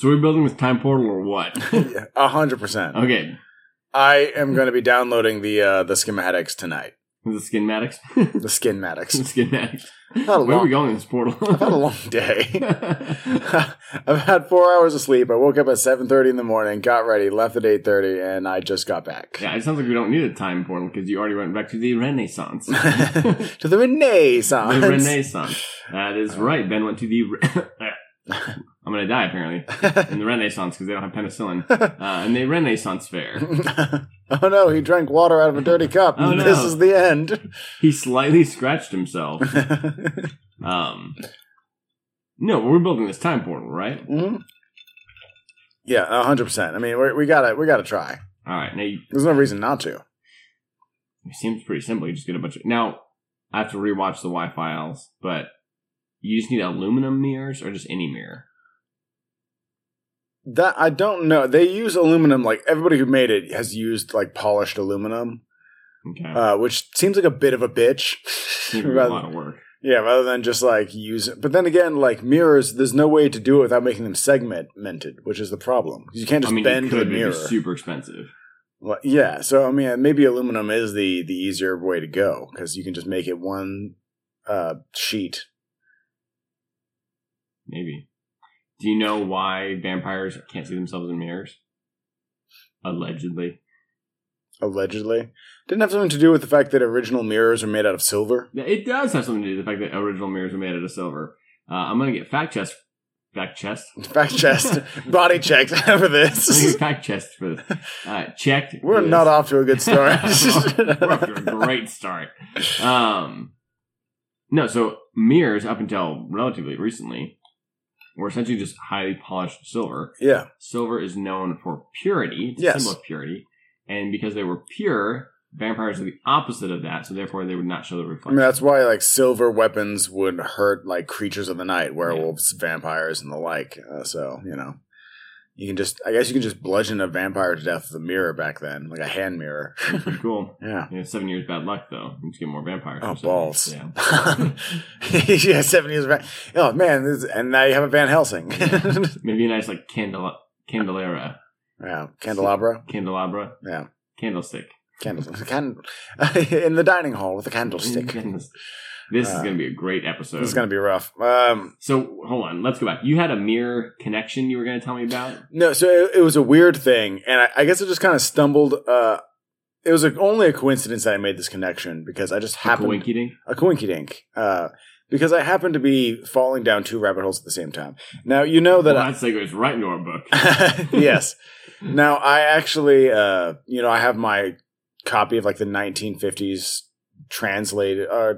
So we're building this time portal or what? A hundred percent. okay. I am going to be downloading the uh, the schematics tonight. The schematics. The schematics. the schematics. Long, Where are we going in this portal? I've had a long day. I've had four hours of sleep. I woke up at seven thirty in the morning, got ready, left at eight thirty, and I just got back yeah, it sounds like we don't need a time portal because you already went back to the Renaissance. to the Renaissance. the Renaissance. That is right. Ben went to the. Re- I'm gonna die apparently in the Renaissance because they don't have penicillin. Uh, in the Renaissance fair, oh no, he drank water out of a dirty cup. Oh, no. This is the end. he slightly scratched himself. Um, no, we're building this time portal, right? Mhm. Yeah, a hundred percent. I mean, we we gotta we gotta try. All right. Now you, There's no reason not to. it seems pretty simple. You just get a bunch of now. I have to rewatch the Y Files, but you just need aluminum mirrors or just any mirror. That I don't know. They use aluminum. Like everybody who made it has used like polished aluminum, Okay, uh, which seems like a bit of a bitch. Like a lot of work. yeah, rather than just like use it. But then again, like mirrors, there's no way to do it without making them segmented, which is the problem. You can't just I mean, bend the could, but mirror. super expensive. Well, yeah, so I mean, maybe aluminum is the the easier way to go because you can just make it one uh, sheet. Maybe. Do you know why vampires can't see themselves in mirrors? Allegedly. Allegedly, didn't have something to do with the fact that original mirrors are made out of silver. It does have something to do with the fact that original mirrors are made out of silver. Uh, I'm going to get fact chest. Fact chest? Fact chest, body checked for this. fact chest for this. Uh, checked. We're not off to a good start. We're off to a great start. Um, no, so mirrors up until relatively recently were essentially just highly polished silver. yeah, Silver is known for purity. It's a Yes. symbol of purity. And because they were pure, vampires are the opposite of that, so therefore they would not show the reflection. I mean that's why like silver weapons would hurt like creatures of the night, werewolves, vampires, and the like. Uh, so you know, you can just I guess you can just bludgeon a vampire to death with a mirror back then, like a hand mirror. Pretty cool. yeah. Yeah, seven years bad luck though. You just get more vampires. Oh balls! years. yeah, seven years back. Oh man, this, and now you have a Van Helsing. Yeah. Maybe a nice like candela- candelera, yeah, candelabra. candelabra, Yeah, candlestick. Candlestick. Can- in the dining hall with a candlestick. Candles- This is Uh, going to be a great episode. It's gonna be rough. Um, So hold on, let's go back. You had a mirror connection you were going to tell me about. no, so it, it was a weird thing, and I, I guess I just kind of stumbled. Uh, it was a, only a coincidence that I made this connection because I just happened Coinky dink. a coinky dink. Uh, because I happened to be falling down two rabbit holes at the same time. Now you know that Well, that segues right into our book. yes. Now I actually, uh, you know, I have my copy of like the 1950s translated uh,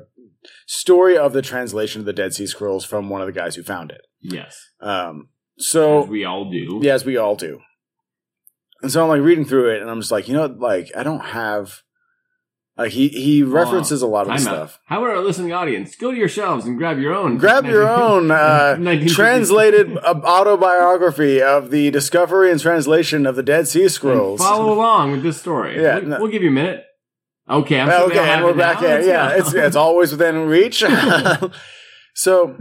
story of the translation of the Dead Sea Scrolls from one of the guys who found it. Yes, Um, so as we all do. yeah, as we all do. And so I'm like reading through it, and I'm just like, you know, like I don't have. Like he he references a lot of out. stuff. How about our listening audience? Go to your shelves and grab your own. Grab your own uh, 1950s. translated autobiography of the discovery and translation of the Dead Sea And Scrolls. Follow along with this story. Yeah, we'll, no. we'll give you a minute. Okay, I'm Well, sure they all okay, and we're back now. in. Yeah, go. it's it's always within reach. so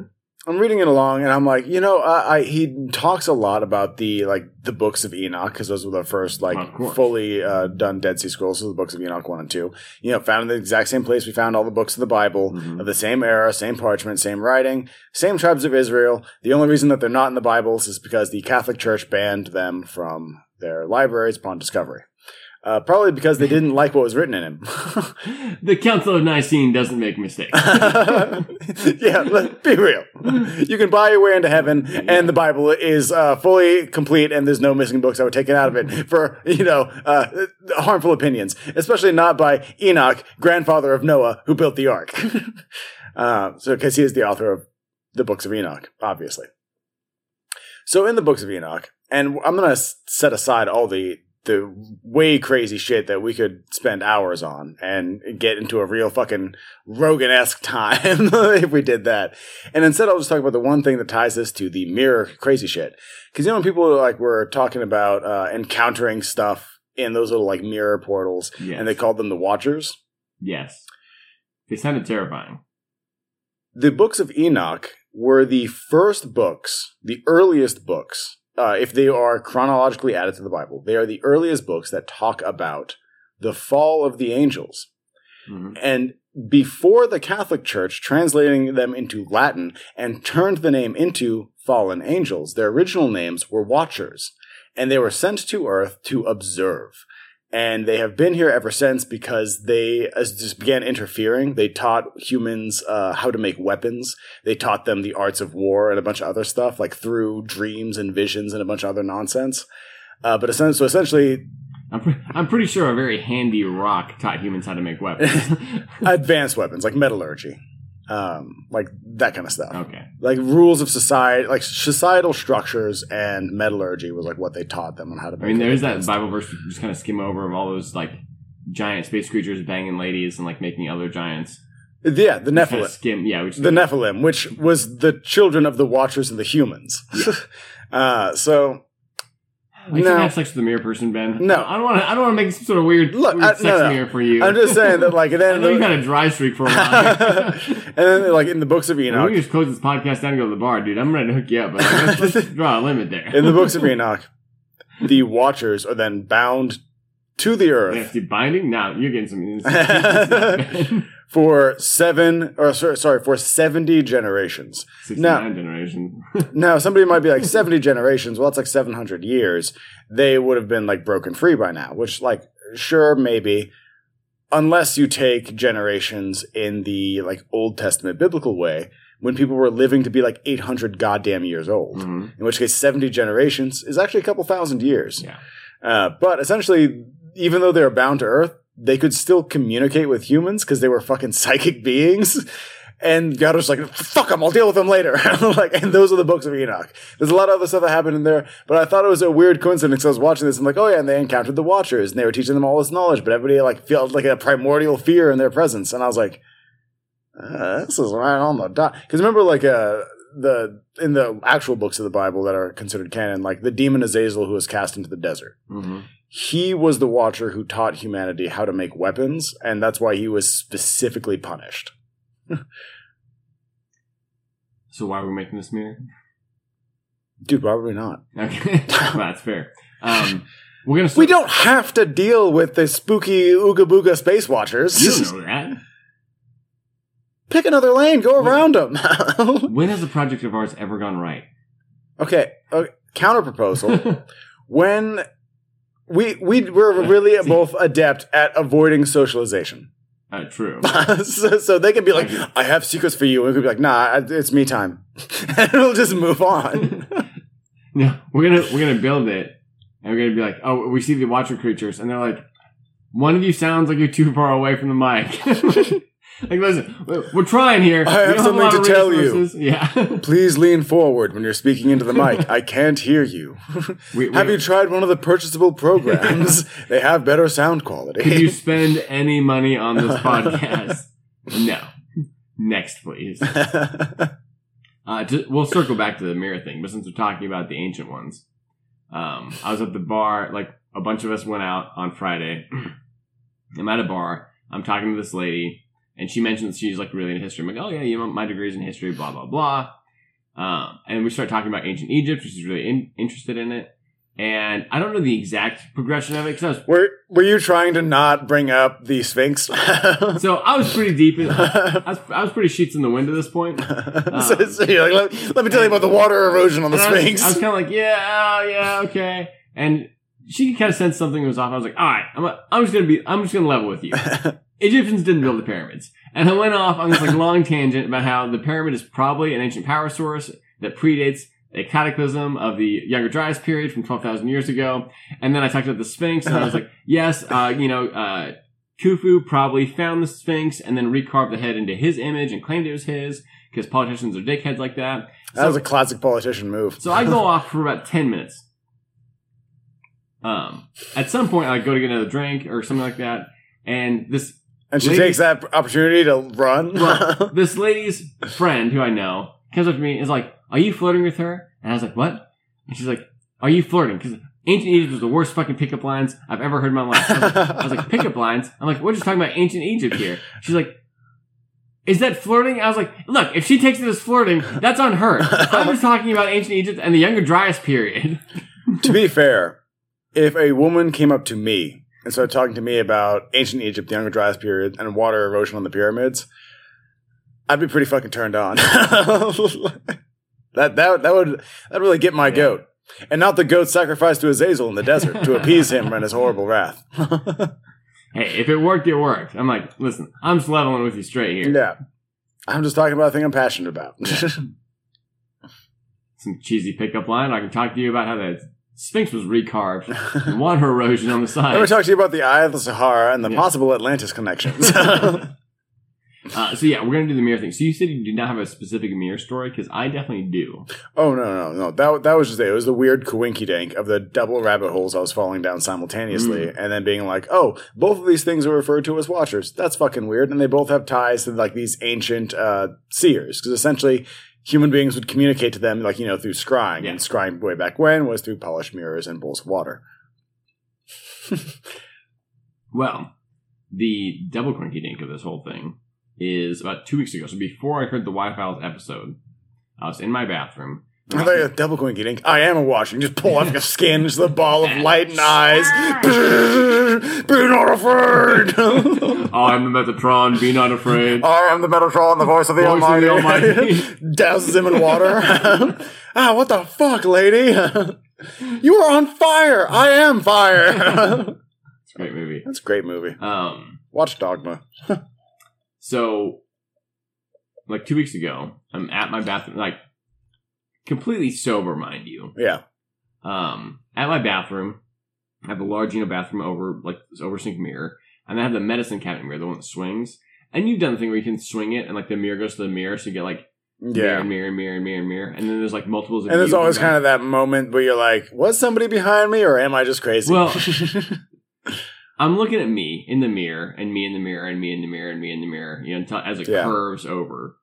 I'm reading it along, and I'm like, you know, I, I he talks a lot about the like the books of Enoch because those were the first like fully uh, done Dead Sea Scrolls. So the books of Enoch one and two. You know, found in the exact same place we found all the books of the Bible Mhm. of the same era, same parchment, same writing, same tribes of Israel. The only reason that they're not in the Bibles is because the Catholic Church banned them from their libraries upon discovery. Uh, probably because they didn't like what was written in him. the Council of Nicene doesn't make mistakes. yeah, let, be real. You can buy your way into heaven, and the Bible is uh, fully complete, and there's no missing books that were taken out of it for you know uh, harmful opinions, especially not by Enoch, grandfather of Noah, who built the ark. uh, so, because he is the author of the books of Enoch, obviously. So, in the books of Enoch, and I'm gonna set aside all the the way crazy shit that we could spend hours on and get into a real fucking Rogan esque time if we did that. And instead, I'll just talk about the one thing that ties this to the mirror crazy shit. Because you know, when people like were talking about uh, encountering stuff in those little like mirror portals, Yes. and they called them the Watchers. yes. They sounded terrifying. The books of Enoch were the first books, the earliest books uh, if they are chronologically added to the Bible, they are the earliest books that talk about the fall of the angels. Mhm. And before the Catholic Church translating them into Latin and turned the name into fallen angels, their original names were watchers, and they were sent to Earth to observe. And they have been here ever since because they just began interfering. They taught humans uh, how to make weapons. They taught them the arts of war and a bunch of other stuff, like through dreams and visions and a bunch of other nonsense. Uh, but so essentially, I'm, pre- I'm pretty sure a very handy rock taught humans how to make weapons. advanced weapons like metallurgy, um, like that kind of stuff. okay. like rules of society, like societal structures and metallurgy was like what they taught them on how to. I mean, there's that. Bible verse just kind of skim over of all those like giant space creatures banging ladies and like making other giants. Yeah, the Kind of Nephilim, skim, yeah. The Nephilim, which was the children of the Watchers and the humans. uh, so Like, No. have sex with the mirror person, Ben. No. I don't want to. I don't want to make some sort of weird, Look, weird I- sex no, no. mirror for you. I'm just saying that, like, I then, know you had a dry streak for a while. and then, like in the books of Enoch, we just close this podcast down and go to the bar, dude. I'm ready to hook you up, but let's, let's draw a limit there. in the books of Enoch, the Watchers are then bound to the earth Nasty binding. Now you're getting some. for seven, or sorry, sorry, for seventy generations. Sixty-nine generation. Now, somebody might be like 70 generations. Well, that's like 700 years. They would have been like broken free by now, which, like, sure, maybe. Unless you take generations in the like Old Testament biblical way, when people were living to be like 800 goddamn years old, Mhm. in which case 70 generations is actually a couple thousand years. Yeah. Uh, but essentially, even though they were bound to Earth, they could still communicate with humans because they were fucking psychic beings. And God was like, fuck them, I'll deal with them later. like, and those are the books of Enoch. There's a lot of other stuff that happened in there, but I thought it was a weird coincidence. I was watching this and like, oh yeah, and they encountered the Watchers and they were teaching them all this knowledge, but everybody like felt like a primordial fear in their presence. And I was like, uh, this is right on the dot. Because remember, like, uh, the in the actual books of the Bible that are considered canon, like the demon Azazel who was cast into the desert Mhm. he was the watcher who taught humanity how to make weapons, and that's why he was specifically punished. So why are we making this mirror? Dude, probably not. Okay, that's fair. Um, we're gonna. We don't have to deal with the spooky Ooga Booga space watchers. You don't know that. Pick another lane, go around them. When has a project of ours ever gone right? okay, uh, counter proposal. when we we we're really both adept at avoiding socialization, Uh, true. so, so they can be like, "I have secrets for you," and we could be like, "Nah, it's me time," and we'll just move on. No, we're gonna we're gonna build it, and we're gonna be like, oh, we see the watcher creatures, and they're like, one of you sounds like you're too far away from the mic. Like, listen, we're- trying here. I have something lot to tell you. Yeah. Please lean forward when you're speaking into the mic. I can't hear you. We- we- have you tried one of the purchasable programs? they have better sound quality. Could you spend any money on this podcast? no. Next, please. Uh, to, we'll circle back to the mirror thing, but since we're talking about the ancient ones, um, I was at the bar. Like a bunch of us went out on Friday. I'm at a bar. I'm talking to this lady, and she mentions she's like really into history. I'm like, oh yeah, you know, my degree's in history, blah blah blah. Um, and we start talking about ancient Egypt. She's really in, interested in it, and I don't know the exact progression of it because I was were Were you trying to not bring up the Sphinx? so I was pretty deep. In, I was, I was pretty sheets in the wind at this point. so, so you're like, let, let me tell you about the water erosion on the And I was- Sphinx. I was, kind of like, yeah, uh, yeah, okay. And she kind of sensed something was off. I was like, all right, I'm, I'm just gonna be, I'm just gonna level with you. Egyptians didn't build the pyramids, and I went off on this like long tangent about how the pyramid is probably an ancient power source that predates a cataclysm of the Younger Dryas period from 12,000 years ago. And then I talked about the Sphinx, and I was like, yes, uh, you know, uh, Khufu probably found the Sphinx and then recarved the head into his image and claimed it was his because politicians are dickheads like that. that was a classic politician move. So I go off for about ten minutes. Um, at some point, I go to get another drink or something like that, and this and she lady- takes that opportunity to run. well, this lady's friend who I know comes up to me and is like, "Are you flirting with her?" And I was like, "What?" And she's like, "Are you flirting?" Because ancient Egypt was the worst fucking pickup lines I've ever heard in my life. I was, I was like, "Pickup lines?" I'm like, "We're just talking about ancient Egypt here." She's like, Is that flirting? I was like, look, if she takes it as flirting, that's on her. I'm just talking about ancient Egypt and the Younger Dryas period. to be fair, if a woman came up to me and started talking to me about ancient Egypt, the Younger Dryas period, and water erosion on the pyramids, I'd be pretty fucking turned on. that that that would that really get my Yeah. goat, and not the goat sacrificed to Azazel in the desert to appease him and his horrible wrath. hey, if it worked, it worked. I'm like, listen, I'm just leveling with you straight here. yeah, I'm just talking about a thing I'm passionate about. Some cheesy pickup line. I can talk to you about how the Sphinx was recarved and water erosion on the side. Let me talk to you about the Eye of the Sahara and the Yeah. possible Atlantis connections. Uh, so yeah, we're gonna do the mirror thing. So you said you do not have a specific mirror story because I definitely do. oh no, no, no! That that was just it. It was the weird coinky dank of the double rabbit holes I was falling down simultaneously, Mm. and then being like, "Oh, both of these things are referred to as watchers. That's fucking weird." And they both have ties to like these ancient uh, seers, because essentially human beings would communicate to them like you know through scrying, Yeah. and scrying way back when was through polished mirrors and bowls of water. Well, the double cranky dink of this whole thing is about two weeks ago. So before I heard the Y Files episode, I was in my bathroom. I thought you had double coinky dink. I am a watcher. You just pull off your skin, just the ball of light and eyes. Be not afraid. I'm the Metatron, be not afraid. I am the Metatron, the voice of the Voice of Almighty. the Almighty. Douses him in water. ah, what the fuck, lady? you are on fire. I am fire. It's a great movie. That's a great movie. Um, Watch Dogma. so like two weeks ago, I'm at my bathroom, like completely sober, mind you. Yeah. um, at my bathroom. I have a large, you know, bathroom over like this over sink mirror, and I have the medicine cabinet mirror, the one that swings. And you've done the thing where you can swing it, and like the mirror goes to the mirror, so you get like Yeah. mirror, mirror, mirror, mirror, mirror, and then there's like multiples. Of And there's always kind of that moment where you're like, was somebody behind me or am I just crazy? Well- I'm looking at me in the mirror, and me in the mirror, and me in the mirror, and me in the mirror, you know, until as it Yeah. curves over.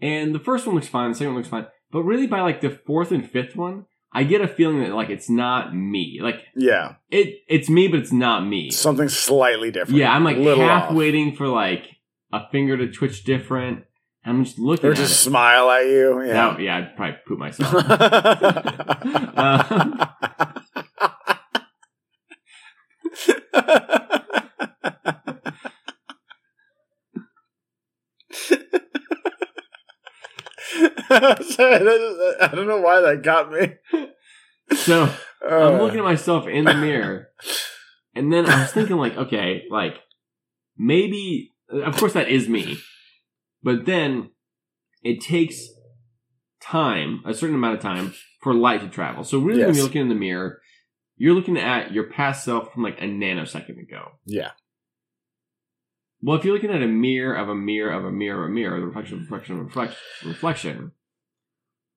And the first one looks fine, the second one looks fine, but really by like the fourth and fifth one, I get a feeling that like it's not me. Like yeah. it, it's me, but it's not me. Something slightly different. Yeah, I'm like half off. waiting for like a finger to twitch different. I'm just looking Or at just it. smile at you. Yeah. Now, yeah, I'd probably poop myself. Uh, Sorry, that I don't know why that got me. so Uh, I'm looking at myself in the mirror, and then I was thinking, like, okay, like maybe, of course, that is me, but then it takes time, a certain amount of time, for light to travel. So really, when you're looking in the mirror, you're looking at your past self from like a nanosecond ago. yeah. Well, if you're looking at a mirror of a mirror of a mirror of a mirror, the reflection, of reflection, of reflection, reflection,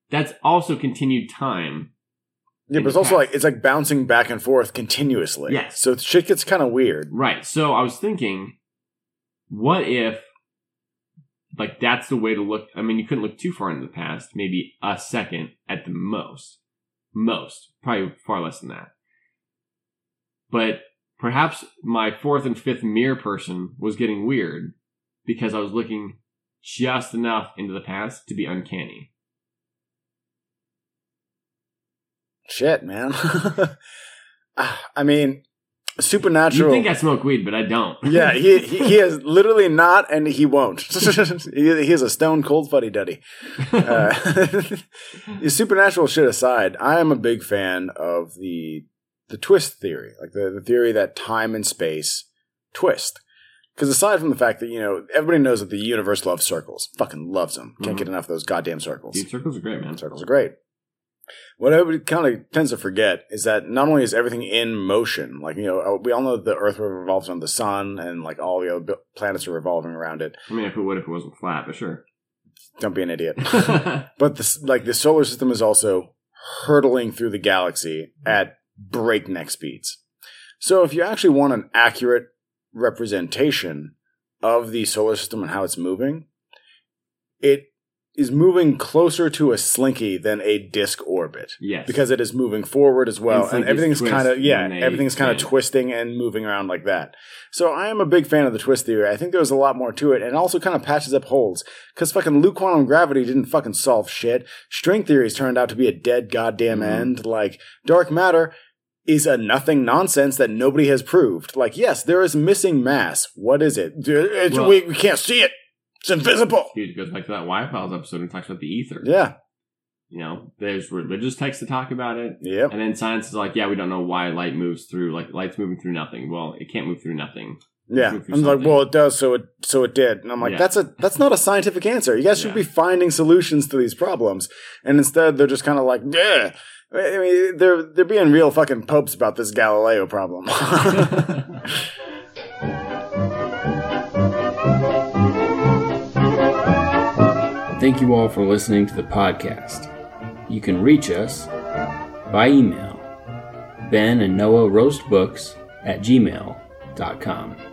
that's also continued time. Yeah, but it's also past. like it's like bouncing back and forth continuously. Yes. So shit gets kind of weird. Right. So I was thinking, what if, like, that's the way to look? I mean, you couldn't look too far into the past, maybe a second at the most. Most. Probably far less than that. But perhaps my fourth and fifth mirror person was getting weird because I was looking just enough into the past to be uncanny. Shit, man. Ah, I mean, supernatural. You think I smoke weed, but I don't. yeah, he, he he is literally not, and he won't. he, he is a stone cold fuddy duddy. Uh, supernatural shit aside, I am a big fan of the the twist theory, like the, the theory that time and space twist. Because aside from the fact that you know everybody knows that the universe loves circles, fucking loves them, can't Mhm. get enough of those goddamn circles. Dude, circles are great, man. Circles are great. What everybody kind of tends to forget is that not only is everything in motion, like, you know, uh, we all know the Earth revolves around the sun and like all the other planets are revolving around it. I mean, if it would, if it wasn't flat, but sure. Don't be an idiot. but this, like, the solar system is also hurtling through the galaxy at breakneck speeds. So if you actually want an accurate representation of the solar system and how it's moving, it is moving closer to a slinky than a disk orbit Yes. because it is moving forward as well, And everything's kind of yeah, everything's kind of twisting and moving around like that. So I am a big fan of the twist theory. I think there's a lot more to it, and it also kind of patches up holes because fucking loop quantum gravity didn't fucking solve shit. String theories turned out to be a dead goddamn Mhm. end. Like dark matter is a nothing nonsense that nobody has proved. Like yes, there is missing mass. What is it? Well- we, we can't see it. It's invisible. Dude, it goes back to that Y Files episode and talks about the ether. Yeah. You know, there's religious texts that talk about it. Yeah. And then science is like, yeah, we don't know why light moves through. Like, light's moving through nothing. Well, it can't move through nothing. Yeah, I'm like, well, it does, so it so it did, and I'm like, Yeah. that's a that's not a scientific answer. You guys should Yeah. be finding solutions to these problems, and instead they're just kind of like, yeah. I mean, they're they're being real fucking popes about this Galileo problem. Thank you all for listening to the podcast. You can reach us by email, Ben and Noah Roast Books at gmail.com.